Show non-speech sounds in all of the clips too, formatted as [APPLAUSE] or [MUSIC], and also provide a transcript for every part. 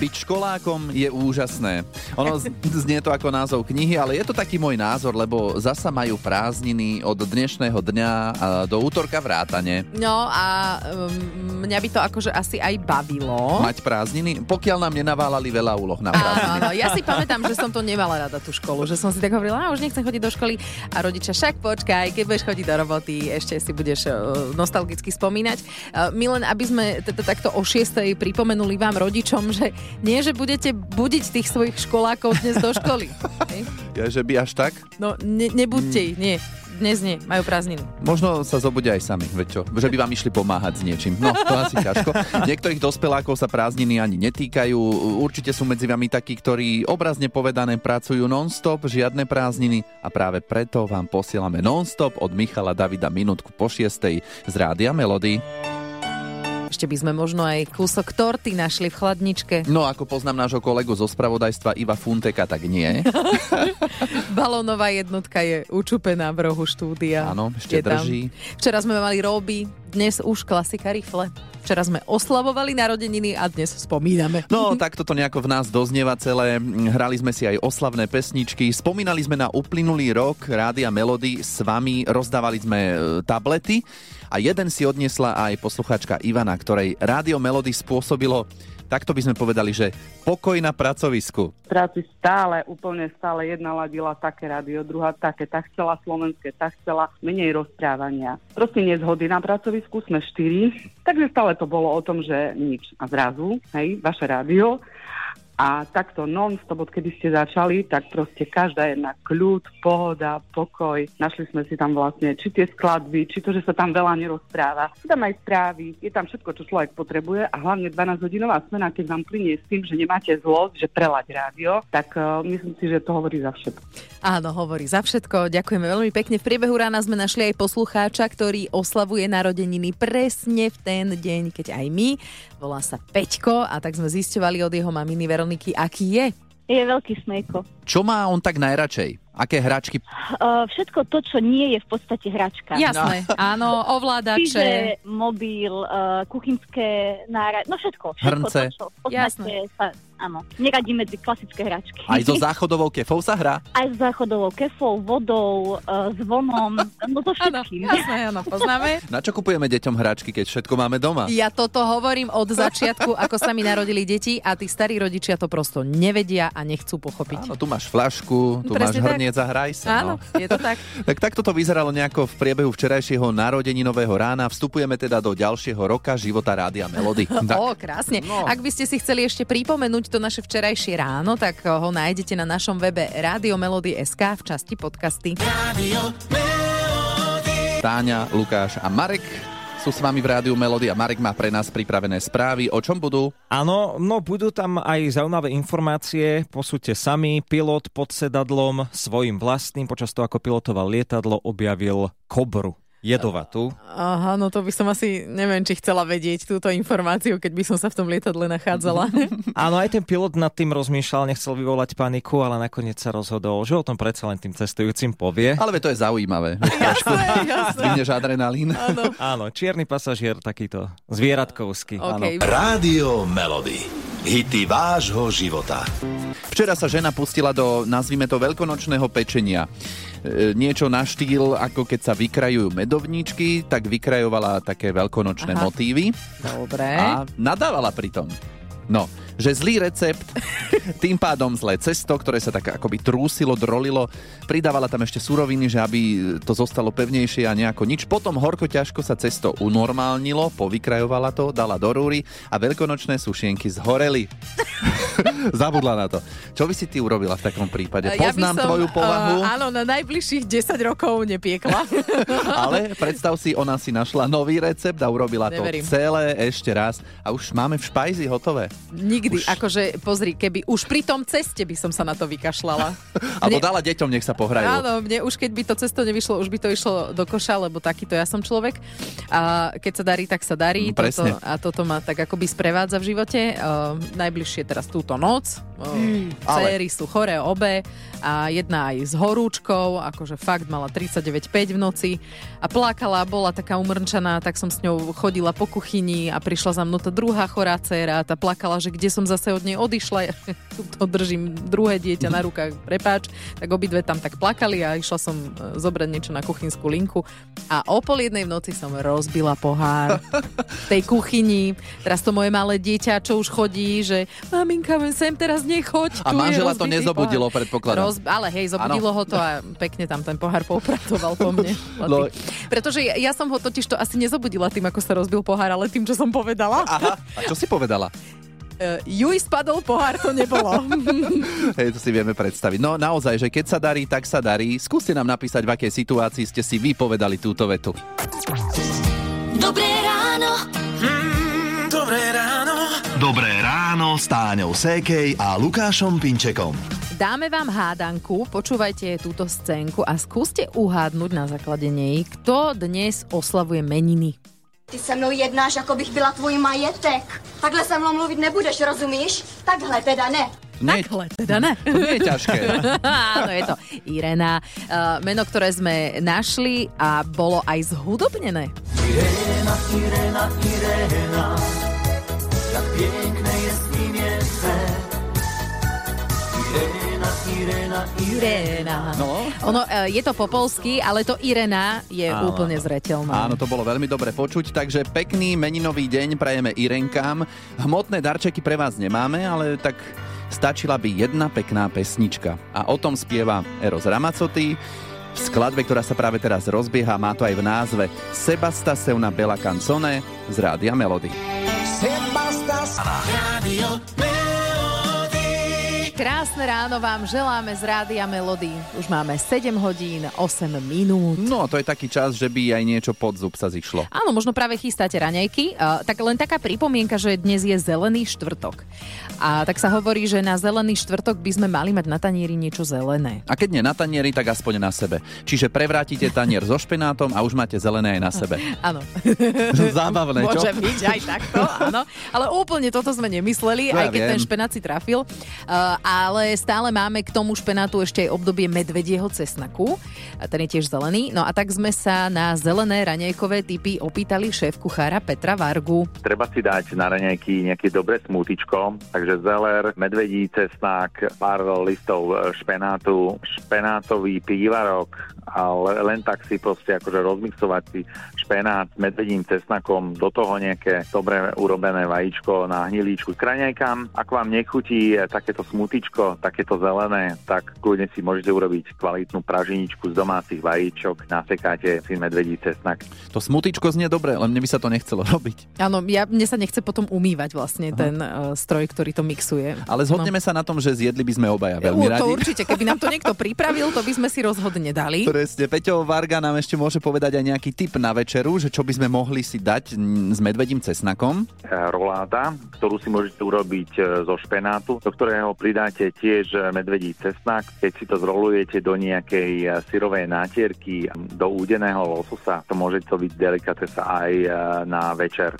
Byť školákom je úžasné. Ono znie to ako názov knihy, ale je to taký môj názor, lebo zasa majú prázdniny od dnešného dňa do útorka vrátane. No a um, mňa by to akože asi aj bavilo. Mať prázdniny, pokiaľ nám nenaválali veľa úloh na prázdniny. áno, ja si pamätám, že som to nemala rada tú školu, že som si tak hovorila, a už nechcem chodiť do školy a rodičia, však počkaj, keď budeš chodiť do roboty, ešte si budeš uh, nostalgicky spomínať. Uh, my len, aby sme teda takto o 6. pripomenuli vám rodičom, že nie, že budete budiť tých svojich školákov dnes do školy. [LAUGHS] Ja, že by až tak? No, ne, nebuďte ich, nie. Dnes nie, majú prázdniny. Možno sa zobudia aj sami, veď čo? Že by vám išli pomáhať s niečím. No, to asi [LAUGHS] ťažko. Niektorých dospelákov sa prázdniny ani netýkajú. Určite sú medzi vami takí, ktorí obrazne povedané pracujú non-stop, žiadne prázdniny a práve preto vám posielame non-stop od Michala Davida minútku po šiestej z Rádia Melody. Ešte by sme možno aj kúsok torty našli v chladničke. No, ako poznám nášho kolegu zo spravodajstva Iva Funteka, tak nie. [LAUGHS] Balónová jednotka je učupená v rohu štúdia. Áno, ešte Je tam. drží. Včera sme mali roby, dnes už klasika rifle. Včera sme oslavovali narodeniny a dnes spomíname. No, tak toto nejako v nás doznieva celé. Hrali sme si aj oslavné pesničky, spomínali sme na uplynulý rok Rádia Melody s vami, rozdávali sme e, tablety a jeden si odniesla aj posluchačka Ivana, ktorej Rádio Melody spôsobilo, takto by sme povedali, že pokoj na pracovisku. v práci stále, úplne stále jedna ladila také rádio, druhá také, tak chcela slovenské, tak chcela menej rozprávania. Proste nezhody na pracovisku, sme štyri, takže stále to bolo o tom, že nič. A zrazu, hej, vaše rádio, a takto non-stop, odkedy ste začali, tak proste každá jedna kľud, pohoda, pokoj. Našli sme si tam vlastne či tie skladby, či to, že sa tam veľa nerozpráva. Sú tam aj správy, je tam všetko, čo človek potrebuje a hlavne 12-hodinová smena, keď vám plinie s tým, že nemáte zlosť, že prelať rádio, tak uh, myslím si, že to hovorí za všetko. Áno, hovorí za všetko. Ďakujeme veľmi pekne. V priebehu rána sme našli aj poslucháča, ktorý oslavuje narodeniny presne v ten deň, keď aj my. Volá sa Peťko a tak sme zisťovali od jeho maminy Veroniky, aký je. Je veľký smejko. Čo má on tak najradšej? Aké hračky? Uh, všetko to, čo nie je v podstate hračka. Jasné, áno, ovládače. Čiže mobil, uh, kuchynské nárad, no všetko. všetko Hrnce. To, čo v podstate sa, áno, neradí medzi klasické hračky. Aj so záchodovou kefou sa hrá? Aj s záchodovou kefou, vodou, uh, zvonom, no so Áno, všetkým. jasné, áno, poznáme. Na čo kupujeme deťom hračky, keď všetko máme doma? Ja toto hovorím od začiatku, ako sa mi narodili deti a tí starí rodičia to prosto nevedia a nechcú pochopiť. Áno, tu máš flašku, tu Presne máš tak. hrniec a hraj sa. Áno, No. je to tak. [LAUGHS] Tak takto to vyzeralo nejako v priebehu včerajšieho narodeninového rána. Vstupujeme teda do ďalšieho roka života Rádia Melody. [LAUGHS] Tak, Ó, krásne. No. Ak by ste si chceli ešte pripomenúť to naše včerajšie ráno, tak ho nájdete na našom webe Radio Melody SK v časti podcasty. Radio Melody. Táňa, Lukáš a Marek sú s vami v Rádiu Melody a Marek má pre nás pripravené správy. O čom budú? Áno, no budú tam aj zaujímavé informácie. Posúďte sami. Pilot pod sedadlom svojim vlastným počas toho, ako pilotoval lietadlo, objavil kobru. Jedovatú. Aha, no to by som asi, neviem, či chcela vedieť túto informáciu, keď by som sa v tom lietadle nachádzala. [LAUGHS] Áno, aj ten pilot nad tým rozmýšľal, nechcel vyvolať paniku, ale nakoniec sa rozhodol, že o tom predsa len tým cestujúcim povie. Ale to je zaujímavé. [LAUGHS] jasné, jasné. Adrenalín. Áno. Áno, čierny pasažier takýto zvieratkovský. Áno. OK. Rádio Melody. Hity vášho života. Včera sa žena pustila do, nazvime to, veľkonočného pečenia. E, niečo na štýl, ako keď sa vykrajujú medovníčky, tak vykrajovala také veľkonočné Aha. motívy Dobre. a nadávala pritom. No, že zlý recept, tým pádom zlé cesto, ktoré sa tak akoby trúsilo, drolilo, pridávala tam ešte suroviny, že aby to zostalo pevnejšie a nejako nič. Potom horko ťažko sa cesto unormálnilo, povykrajovala to, dala do rúry a veľkonočné sušienky zhoreli. [LAUGHS] Zabudla na to. Čo by si ty urobila v takom prípade? Ja Poznám som, tvoju povahu, Uh, áno, na najbližších 10 rokov nepiekla. [LAUGHS] ale predstav si, ona si našla nový recept a urobila Neverím. to celé ešte raz a už máme v špajzi hotové. Nikdy, Už- akože pozri, keby už pri tom ceste by som sa na to vykašľala. [LAUGHS] Alebo Mne- dala deťom, nech sa pohrajú. Áno, mne už keď by to cesto nevyšlo, už by to išlo do koša, lebo takýto ja som človek. A keď sa darí, tak sa darí. Mm, presne. Toto, a toto ma tak akoby sprevádza v živote. Uh, najbližšie teraz túto noc noc. ale- Céry sú choré obe a jedna aj s horúčkou, akože fakt mala 39,5 v noci a plakala, bola taká umrčaná, tak som s ňou chodila po kuchyni a prišla za mnou tá druhá chorá dcéra a tá plakala, že kde som zase od nej odišla. Ja [LAUGHS] to držím druhé dieťa na rukách, prepáč. Tak obidve tam tak plakali a išla som e, zobrať niečo na kuchynskú linku a o pol jednej v noci som rozbila pohár v tej kuchyni. Teraz to moje malé dieťa, čo už chodí, že maminka, sem teraz nechoď. A manžela to nezobudilo, pohár." predpokladám. Roz, ale hej, zobudilo ho to a pekne tam ten pohár poupratoval po mne. [LAUGHS] No. Pretože ja, ja som ho totiž to asi nezobudila tým, ako sa rozbil pohár, ale tým, čo som povedala. Aha, a čo si povedala? Uh, juj, spadol pohár, to nebolo. [LAUGHS] Hej, to si vieme predstaviť. No naozaj, že keď sa darí, tak sa darí. Skúste nám napísať, v akej situácii ste si vy povedali túto vetu. Dobré ráno. Mm, dobré ráno. Dobré ráno s Táňou Sékej a Lukášom Pinčekom. Dáme vám hádanku, počúvajte túto scénku a skúste uhádnuť na základe nej, kto dnes oslavuje meniny. Ty se mnou jednáš, jako bych byla tvůj majetek. Takhle se mnou mluvit nebudeš, rozumíš? Takhle teda ne. Nie, Takhle teda ne. to nie je ťažké. [LAUGHS] Áno, je to Irena. Uh, meno, ktoré sme našli a bolo aj zhudobnené. Irena. No. Ono, e, je to po polsky, ale to Irena je Áno, úplne áno. zreteľné. Áno, to bolo veľmi dobre počuť, takže pekný meninový deň prajeme Irenkám. Hmotné darčeky pre vás nemáme, ale tak stačila by jedna pekná pesnička. A o tom spieva Eros Ramazzotti v skladbe, ktorá sa práve teraz rozbieha, má to aj v názve Sebasta se una bella canzone z Rádia Melody. Radio Melody. Krásne ráno vám želáme z Rádia Melody. Už máme 7 hodín, 8 minút. No, to je taký čas, že by aj niečo pod zub sa zišlo. Áno, možno práve chystáte raňajky. Uh, tak len taká pripomienka, že dnes je zelený štvrtok. A tak sa hovorí, že na zelený štvrtok by sme mali mať na tanieri niečo zelené. A keď nie na tanieri, tak aspoň na sebe. Čiže prevrátite tanier so špenátom a už máte zelené aj na sebe. [LAUGHS] Áno. [LAUGHS] Zábavné, čo? Môže byť aj takto, áno. Ale úplne toto sme nemysleli, ja aj keď viem. ten špenát si trafil. Uh, ale stále máme k tomu špenátu ešte aj obdobie medvedieho cesnaku. A ten je tiež zelený. No a tak sme sa na zelené raňajkové typy opýtali šéf kuchára Petra Vargu. Treba si dať na raňajky nejaké dobré smútičko, takže zeler, medvedí cesnák, pár listov e, špenátu, špenátový pívarok a le- len tak si proste akože rozmixovať si špenát s medvedím cesnakom, do toho nejaké dobre urobené vajíčko na hnilíčku k raňajkám. Ak vám nechutí e, takéto smútičko, takéto zelené, tak kľudne si môžete urobiť kvalitnú pražiničku z domácich vajíčok, nasekáte si medvedí cesnak To smutičko znie dobre, len mne by sa to nechcelo robiť. Áno, ja, mne sa nechce potom umývať vlastne ten uh, stroj, ktorý to mixuje. Ale zhodneme sa na tom, že zjedli by sme obaja veľmi U, to radi. určite, keby nám to niekto pripravil, to by sme si rozhodne dali. Presne, Peťo Varga nám ešte môže povedať aj nejaký tip na večeru, že čo by sme mohli si dať s medvedím cesnakom. e, roláda, ktorú si môžete urobiť e, zo špenátu, do ktorého pridáte tiež e, medvedí cesnak. Keď si to zrolujete do nejakej e, syrovej nátierky, do údeného lososa, to môže to byť delikatesa aj e, na večer.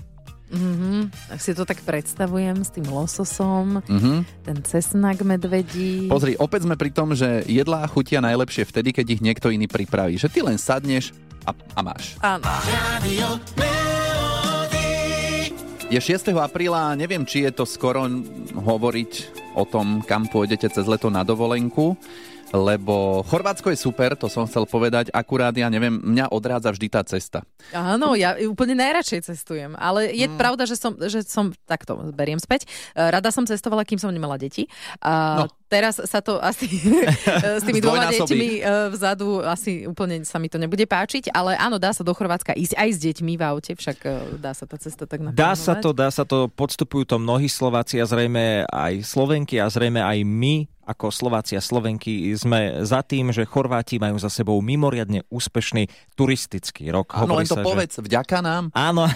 Mhm, tak si to tak predstavujem s tým lososom, Mhm. ten cesnak medvedí. Pozri, opäť sme pri tom, že jedlá chutia najlepšie vtedy, keď ich niekto iný pripraví. Že ty len sadneš a, a máš. Áno. Je 6. apríla neviem, či je to skoro hovoriť o tom, kam pôjdete cez leto na dovolenku, lebo Chorvátsko je super, to som chcel povedať, akurát ja neviem, mňa odrádza vždy tá cesta. Áno, ja úplne najradšej cestujem, ale je Mm. pravda, že som, že som, takto beriem späť, E, rada som cestovala, kým som nemala deti. A No. teraz sa to asi [LAUGHS] s tými dvoma deťmi e, vzadu asi úplne sa mi to nebude páčiť, ale áno, dá sa do Chorvátska ísť aj s deťmi v aute, však dá sa tá cesta tak Dá sa naplánovať. to, dá sa to, podstupujú to mnohí Slováci a zrejme aj Slovenky a zrejme aj my ako Slováci a Slovenky sme za tým, že Chorváti majú za sebou mimoriadne úspešný turistický rok. Áno, len to sa, že- povedz, vďaka nám. Áno.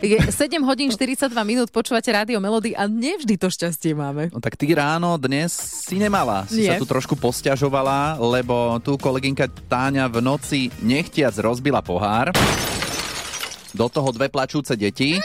Je 7 hodín 42 minút, počúvate Rádio Melody a nevždy to šťastie máme. No tak ty ráno dnes si nemala, si Nie. sa tu trošku posťažovala, lebo tu kolegynka Táňa v noci nechtiac rozbila pohár. Do toho dve plačúce deti.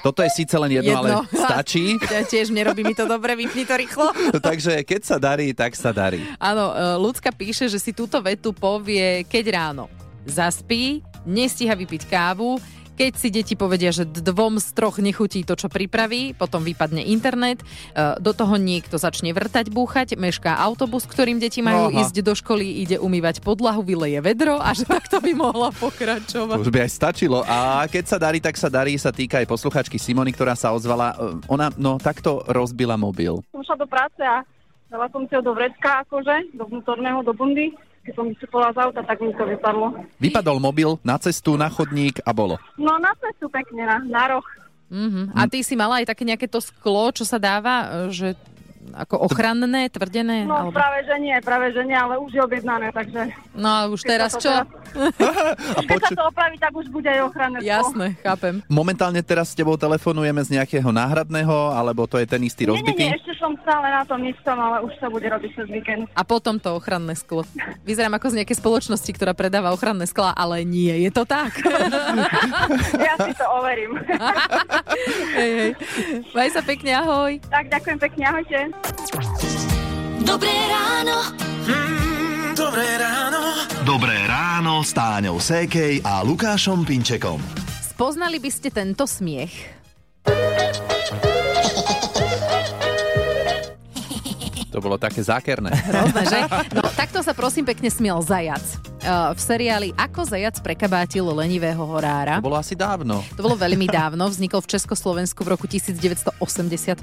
Toto je síce len jedno, ale [LAUGHS] stačí. Ja tiež nerobí mi to dobre, vypni to rýchlo. [LAUGHS] Takže keď sa darí, tak sa darí. Áno, e, ľudská píše, že si túto vetu povie, keď ráno zaspí, nestíha vypiť kávu, keď si deti povedia, že dvom z troch nechutí to, čo pripraví, potom vypadne internet, e, do toho niekto začne vrtať, búchať, mešká autobus, ktorým deti majú Aha. ísť do školy, ide umývať podlahu, vyleje vedro a že [LAUGHS] takto by mohla pokračovať. Už by aj stačilo. A keď sa darí, tak sa darí, sa týka aj posluchačky Simony, ktorá sa ozvala. E, Ona, no, takto rozbila mobil. som šla do práce a dala som si ho do vrecka, akože, do vnútorného, do bundy. Keď som vystupovala z auta, tak mi to vypadlo. Vypadol mobil na cestu, na chodník a bolo. No na cestu pekne, na, na roh. Mm-hmm. A ty si mala aj také nejaké to sklo, čo sa dáva, e, že ako ochranné, tvrdené? No alebo... práve, že nie, práve, že nie, ale už je objednané, takže... No a už teraz sa to čo? [LAUGHS] Keď sa to opraví, tak už bude aj ochranné. Jasné, chápem. Momentálne teraz s tebou telefonujeme z nejakého náhradného, alebo to je ten istý Nie, nie, rozbitý? nie, ešte som stále na tom istom, ale už sa bude robiť cez víkend. A potom to ochranné sklo. Vyzerám ako z nejakej spoločnosti, ktorá predáva ochranné skla, ale nie, je to tak. [LAUGHS] Ja si to overím. [LAUGHS] hej, hej. Maj sa pekne, ahoj. tak, ďakujem pekne, ahojte. Dobré ráno. Mm, Dobré ráno. Dobré ráno s Táňou Sékej a Lukášom Pinčekom. Spoznali by ste tento smiech? To bolo také zákerné. Hrozné, že? No, takto sa prosím pekne smiel zajac. V seriáli Ako zajac prekabátil lenivého horára. To bolo asi dávno. To bolo veľmi dávno, vznikol v Československu v roku 1985.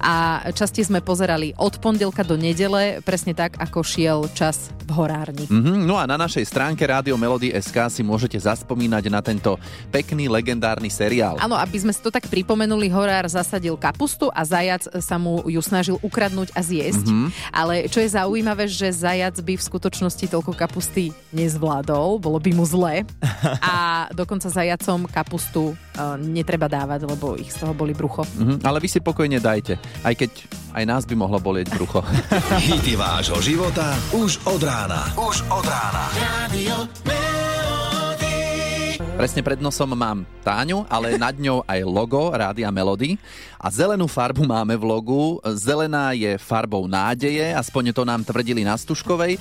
A časti sme pozerali od pondelka do nedele, presne tak, ako šiel čas v horárni. Mhm, no a na našej stránke Rádio Melody SK si môžete zaspomínať na tento pekný legendárny seriál. Áno, aby sme si to tak pripomenuli, horár zasadil kapustu a zajac sa mu ju snažil ukradnúť a zjesť. Mhm. Ale čo je zaujímavé, že zajac by v skutočnosti toľko kapusty nezvládol, bolo by mu zle. [LAUGHS] A dokonca zajacom kapustu uh, netreba dávať, lebo ich z toho boli brucho. Mhm, ale vy si pokojne dajte, aj keď aj nás by mohlo bolieť brucho. [LAUGHS] Hity vášho života už od rána. Už od rána. Melody. Presne pred nosom mám Táňu, ale nad ňou aj logo Rádia Melody. A zelenú farbu máme v logu. Zelená je farbou nádeje, aspoň to nám tvrdili na Stužkovej.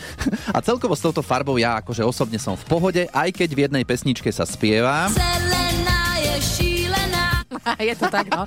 A celkovo s touto farbou ja akože osobne som v pohode, aj keď v jednej pesničke sa spieva. Zelená. [LAUGHS] Je to tak, no.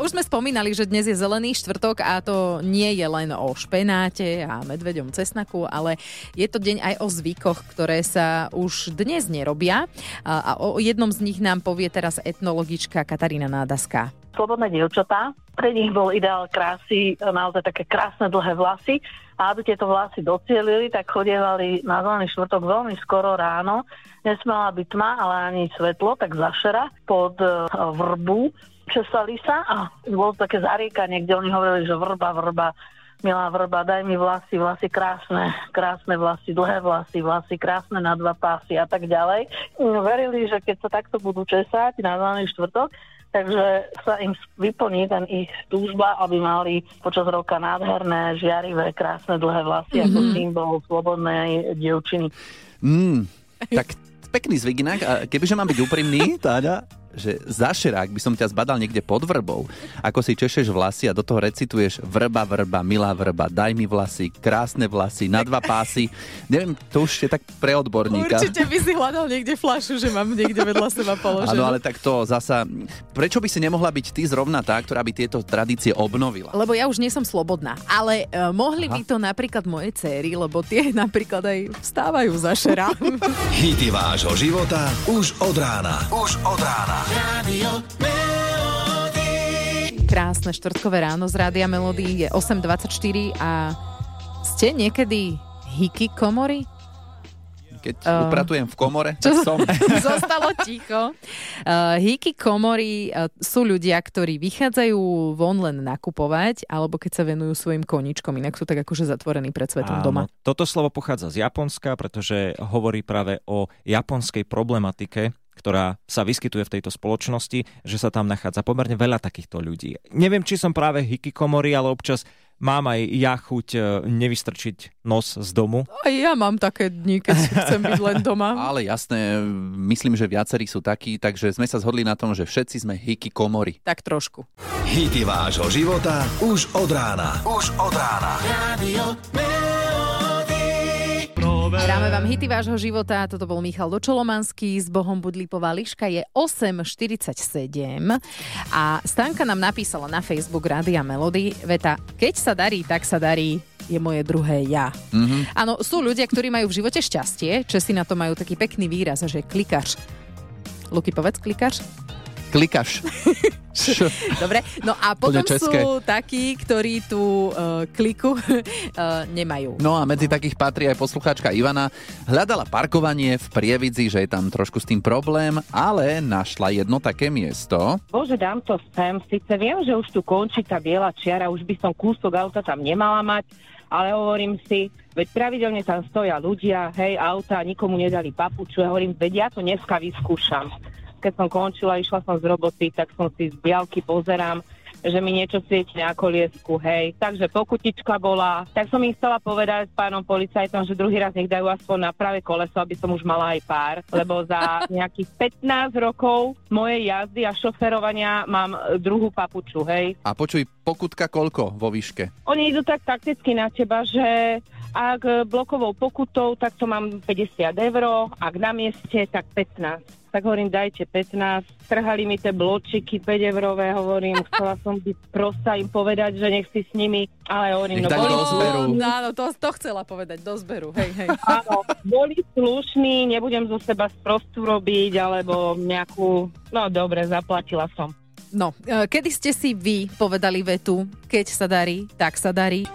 Už sme spomínali, že dnes je zelený štvrtok a to nie je len o špenáte a medveďom cesnaku, ale je to deň aj o zvykoch, ktoré sa už dnes nerobia. A o jednom z nich nám povie teraz etnologička Katarína Nádaská. slobodné dievčatá. Pre nich bol ideál krásy, naozaj také krásne dlhé vlasy. A aby tieto vlasy docielili, tak chodievali na zelený štvrtok veľmi skoro ráno. Nesmela byť tma, ale ani svetlo, tak zašera pod e, vrbu. Česali sa a bolo také zariekanie, kde oni hovorili, že vrba, vrba, milá vrba, daj mi vlasy, vlasy krásne, krásne vlasy, dlhé vlasy, vlasy krásne na dva pásy a tak ďalej. Verili, že keď sa takto budú česať na zelený štvrtok, takže sa im vyplní ten ich túžba, aby mali počas roka nádherné, žiarivé, krásne dlhé vlasy mm-hmm. ako symbol slobodnej dievčiny. Mm, tak pekný zvyk inak. A kebyže mám byť úprimný, Táňa, že zašerák by som ťa zbadal niekde pod vrbou, ako si češeš vlasy a do toho recituješ vrba, vrba, milá vrba, daj mi vlasy, krásne vlasy, na dva pásy. Neviem, to už je tak pre odborníka. Určite by si hľadal niekde flašu, že mám niekde vedľa seba položenú. Áno, ale tak to zasa... Prečo by si nemohla byť ty zrovna tá, ktorá by tieto tradície obnovila? Lebo ja už nie som slobodná, ale uh, mohli Aha. by to napríklad moje céry, lebo tie napríklad aj vstávajú za šerám. [LAUGHS] Hity vášho života už od rána. Už od rána. Krásne štvrtkové ráno z Rádia Melody je 8.24 a ste niekedy hiky komory? Keď Uh, upratujem v komore, Čo tak som. [LAUGHS] Zostalo ticho. Uh, hiky komory uh, sú ľudia, ktorí vychádzajú von len nakupovať, alebo keď sa venujú svojim koničkom, inak sú tak akože zatvorení pred svetom doma. Toto slovo pochádza z Japonska, pretože hovorí práve o japonskej problematike, ktorá sa vyskytuje v tejto spoločnosti, že sa tam nachádza pomerne veľa takýchto ľudí. Neviem, či som práve hikikomory, ale občas mám aj ja chuť e, nevystrčiť nos z domu. Aj ja mám také dni, keď chcem byť len doma. [LAUGHS] Ale jasné, myslím, že viacerí sú takí, takže sme sa zhodli na tom, že všetci sme hiky komory. Tak trošku. Hity vášho života už od rána. Už od rána. Radio Hráme vám hity vášho života, toto bol Michal Dočolomanský, s Bohom Budlipová Liška je 8.47 a Stanka nám napísala na Facebook Rádia Melody, veta, keď sa darí, tak sa darí, je moje druhé ja. Mhm. Áno, sú ľudia, ktorí majú v živote šťastie, Česi na to majú taký pekný výraz, že klikaš. Luky, povedz klikaš? Klikaš. [LAUGHS] Dobre, no a potom sú takí, ktorí tú uh, kliku uh, [LAUGHS] nemajú. No a medzi takých patrí aj poslucháčka Ivana. Hľadala parkovanie v Prievidzi, že je tam trošku s tým problém, ale našla jedno také miesto. Bože, dám to sem. Sice viem, že už tu končí tá biela čiara, už by som kúsok auta tam nemala mať, ale hovorím si, veď pravidelne tam stoja ľudia, hej, auta, nikomu nedali papuču, ja hovorím, veď ja to dneska vyskúšam. Keď som končila, išla som z roboty, tak som si z bialky pozerám, že mi niečo svieti na koliesku, hej. Takže pokutička bola. Tak som im chcela povedať s pánom policajtom, že druhý raz nech dajú aspoň na pravé koleso, aby som už mala aj pár, lebo za nejakých 15 rokov mojej jazdy a šoferovania mám e, druhú papuču, hej. A počuj, pokutka koľko vo výške? Oni idú tak takticky na teba, že ak blokovou pokutou, tak to mám 50 eur, ak na mieste, tak 15. Tak hovorím, dajte 15. Trhali mi tie bločiky 5 eurové, hovorím, [LAUGHS] chcela som byť prosta im povedať, že nech si s nimi, ale hovorím, Nech no boli, do zberu. Áno, to, to chcela povedať, do zberu, hej, hej. [LAUGHS] áno, boli slušní, nebudem zo seba sprostu robiť, alebo nejakú, no dobre, zaplatila som. No, e, kedy ste si vy povedali vetu, keď sa darí, tak sa darí?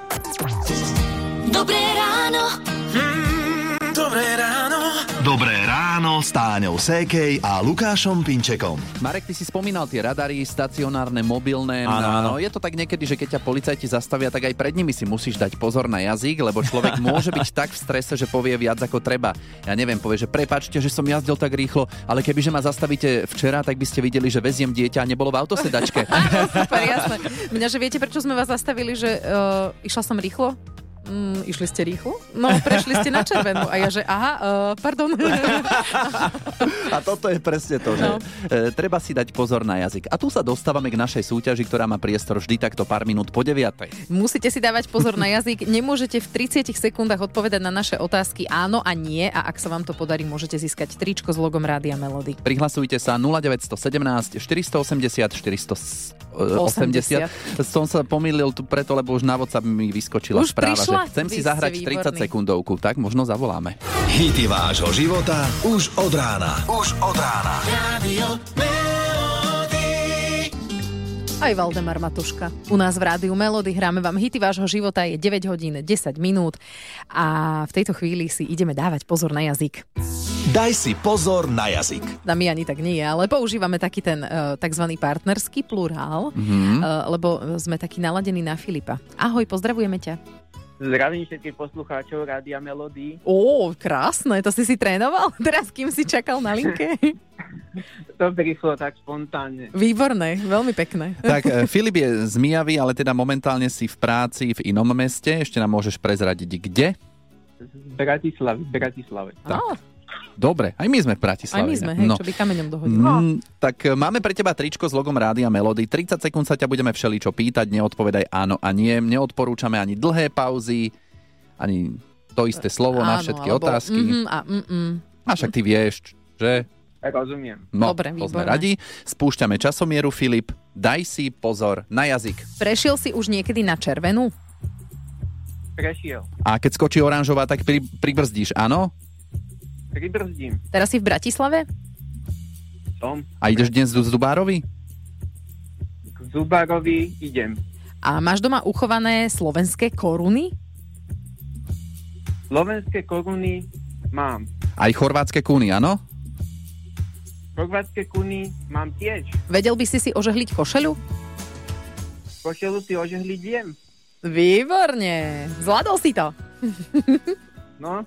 Dobré ráno. Mm, dobré ráno. Dobré ráno s Táňou Sékej a Lukášom Pinčekom. Marek, ty si spomínal tie radary, stacionárne, mobilné. Áno, áno. Je to tak niekedy, že keď ťa policajti zastavia, tak aj pred nimi si musíš dať pozor na jazyk, lebo človek [LAUGHS] môže byť tak v strese, že povie viac ako treba. Ja neviem, povie, že prepačte, že som jazdil tak rýchlo, ale kebyže ma zastavíte včera, tak by ste videli, že veziem dieťa a nebolo v autosedačke. [LAUGHS] Super, jasné. Mňa, že viete, prečo sme vás zastavili, že uh, išla som rýchlo? Mm, išli ste rýchlo? No, prešli ste na červenú. A ja, že aha, uh, pardon. [LAUGHS] A toto je presne to, že No. e, treba si dať pozor na jazyk. A tu sa dostávame k našej súťaži, ktorá má priestor vždy takto pár minút po 9. Musíte si dávať pozor na jazyk. Nemôžete v 30 sekundách odpovedať na naše otázky áno a nie. A ak sa vám to podarí, môžete získať tričko s logom Rádia Melody. Prihlasujte sa 0917 480 480. Som sa pomýlil tu preto, lebo už na WhatsApp mi vyskočila Už správa, prišla? že chcem si zahrať 30 výborní. sekundovku. Tak možno zavoláme. Hity vášho života už od rána. Už od rána. Radio Aj Valdemar Matuška. U nás v Rádiu Melody hráme vám hity vášho života, je 9 hodín 10 minút a v tejto chvíli si ideme dávať pozor na jazyk. Daj si pozor na jazyk. Na my ani tak nie, ale používame taký ten uh, tzv. partnerský plurál, Mhm. uh, lebo sme takí naladení na Filipa. Ahoj, pozdravujeme ťa. Zdravím všetkých poslucháčov Rádia Melody. Ó, krásne, to si si trénoval? [LAUGHS] Teraz kým si čakal na linke? [LAUGHS] To prišlo tak spontánne. Výborné, veľmi pekné. Tak e, Filip je z Mijavy, ale teda momentálne si v práci v inom meste. Ešte nám môžeš prezradiť kde? Bratislavy, Bratislave. Tak. Dobre, aj my sme v Bratislave. Aj my sme, hej, čo by kameňom dohodil. Mm, tak e, máme pre teba tričko s logom Rádia Melody. 30 sekúnd sa ťa budeme všeličo pýtať, neodpovedaj áno a nie. Neodporúčame ani dlhé pauzy, ani to isté slovo na Áno, všetky alebo otázky. mhm a mm-mm. A však ty vieš, že? Rozumiem. No, Dobre, to sme radi. Spúšťame časomieru, Filip. Daj si pozor na jazyk. Prešiel si už niekedy na červenú? Prešiel. A keď skočí oranžová, tak pri, pribrzdíš, áno? Pribrzdím. Teraz si v Bratislave? Som. A ideš dnes do Zubárovi? K Zubárovi idem. A máš doma uchované slovenské koruny? Slovenské koruny mám. Aj chorvátske kúny, áno? Chorvátske kuny mám tiež. Vedel by si si ožehliť košelu? Košelu si ožehliť viem. Výborne, zvládol si to. [LAUGHS] No.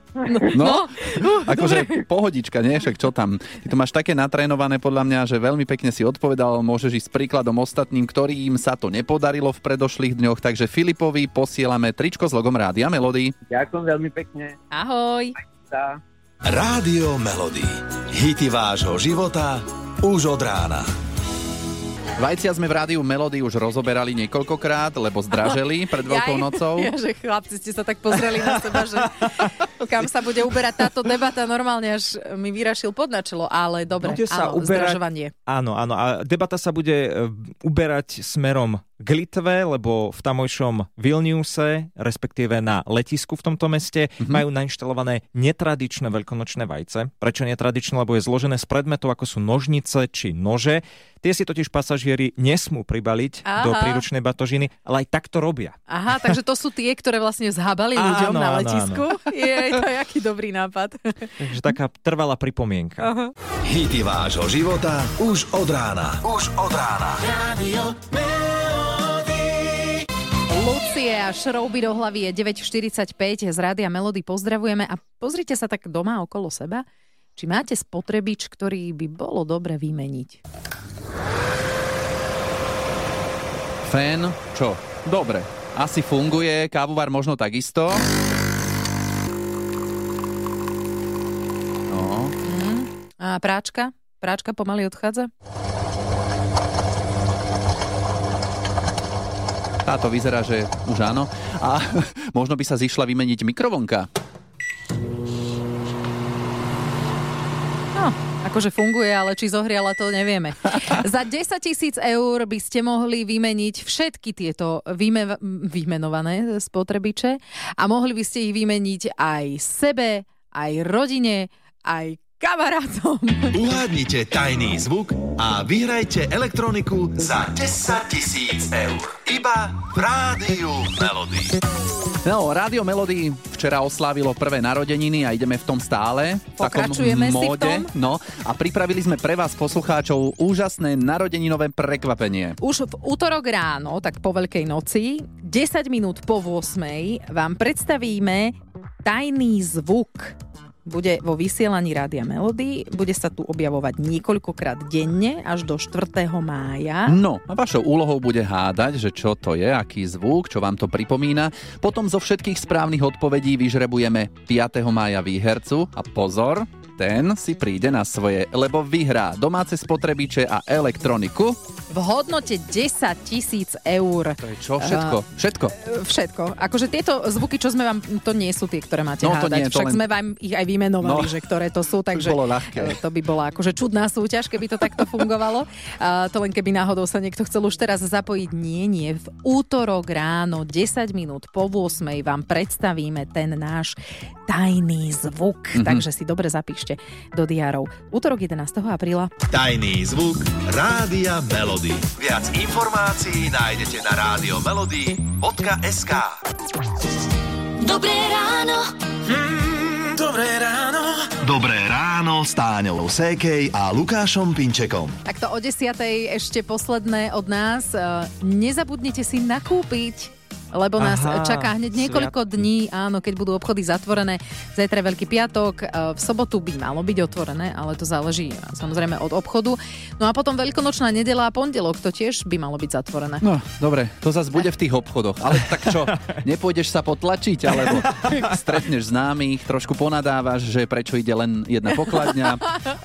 No, [LAUGHS] akože pohodička, nie? Však čo tam? Ty to máš také natrénované podľa mňa, že veľmi pekne si odpovedal, môžeš ísť s príkladom ostatným, ktorým sa to nepodarilo v predošlých dňoch, takže Filipovi posielame tričko s logom Rádia Melody. Ďakujem veľmi pekne. Ahoj. Rádio Melody. Hity vášho života už od rána. Vajcia sme v rádiu Melody už rozoberali niekoľkokrát, lebo zdraželi pred [LAUGHS] Veľkou nocou. Ja, že chlapci ste sa tak pozreli na seba, že [LAUGHS] kam sa bude uberať táto debata, normálne až mi vyrašil pod na čelo, ale dobre, Bude sa áno, uberať- zdražovanie. Áno, áno. A debata sa bude e, uberať smerom k Litve, lebo v tamojšom Vilniuse, respektíve na letisku v tomto meste, mm-hmm. majú nainštalované netradičné veľkonočné vajce. Prečo netradičné? Lebo je zložené z predmetov, ako sú nožnice či nože. Tie si totiž pasažieri nesmú pribaliť Aha. do príručnej batožiny, ale aj tak to robia. Aha, takže to sú tie, ktoré vlastne zhabali [LAUGHS] ľuďom Áno, na áno, letisku. [LAUGHS] Je, to je aký dobrý nápad. Takže taká trvalá pripomienka. Aha. Hity vášho života už od rána. Už od rána. Radio Lucie a šrouby do hlavy je 9.45 z Rádia Melody. Pozdravujeme a pozrite sa tak doma okolo seba, či máte spotrebič, ktorý by bolo dobre vymeniť. Fén, čo? Dobre, asi funguje, kávovar možno takisto. A práčka? Práčka pomaly odchádza? táto vyzerá, že už áno. A [LAUGHS] možno by sa zišla vymeniť mikrovlnka. No, akože funguje, ale či zohriala, to nevieme. [LAUGHS] Za 10 tisíc eur by ste mohli vymeniť všetky tieto vyme- vymenované spotrebiče a mohli by ste ich vymeniť aj sebe, aj rodine, aj kamarátom. Uhádnite tajný zvuk a vyhrajte elektroniku za 10 tisíc eur. Iba v Rádiu Melody. No, Rádio Melody včera oslávilo prvé narodeniny a ideme v tom stále. V takom si v móde. tom. No, a pripravili sme pre vás, poslucháčov, úžasné narodeninové prekvapenie. Už v útorok ráno, tak po Veľkej noci, 10 minút po 8 vám predstavíme tajný zvuk. Bude vo vysielaní Rádia Melody, bude sa tu objavovať niekoľkokrát denne až do 4. mája. No, a vašou úlohou bude hádať, že čo to je, aký zvuk, čo vám to pripomína. Potom zo všetkých správnych odpovedí vyžrebujeme 5. mája výhercu a pozor, ten si príde na svoje, lebo vyhrá domáce spotrebiče a elektroniku. V hodnote 10 tisíc eur. To je čo? Všetko? Všetko? Všetko. Akože tieto zvuky, čo sme vám, to nie sú tie, ktoré máte No, to hádať. nie, to Však len- sme vám ich aj vymenovali, No. že ktoré to sú, takže bolo ľahké. e, to by bola akože čudná súťaž, keby to takto fungovalo. A to len keby náhodou sa niekto chcel už teraz zapojiť. Nie, nie. V útorok ráno 10 minút po 8 vám predstavíme ten náš tajný zvuk. Mhm. Takže si dobre zapíšte do diárov. Útorok 11. apríla. Tajný zvuk Rádia Melody. Viac informácií nájdete na rádio melody.sk Dobré ráno. Dobré ráno. Dobré ráno s Táňou Sékej a Lukášom Pinčekom. Takto o 10. ešte posledné od nás. E, Nezabudnite si nakúpiť lebo nás Aha, čaká hneď niekoľko sviatky. dní, áno, keď budú obchody zatvorené. Zajtra je Veľký piatok, e, v sobotu by malo byť otvorené, ale to záleží e, samozrejme od obchodu. No a potom Veľkonočná nedela a pondelok, to tiež by malo byť zatvorené. No, dobre, to zase bude v tých obchodoch. Ale tak čo, [LAUGHS] nepôjdeš sa potlačiť, alebo stretneš známych, trošku ponadávaš, že prečo ide len jedna pokladňa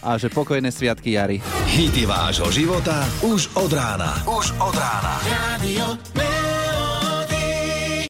a že pokojné sviatky jary. Hity vášho života už od rána. Už od rána. Radio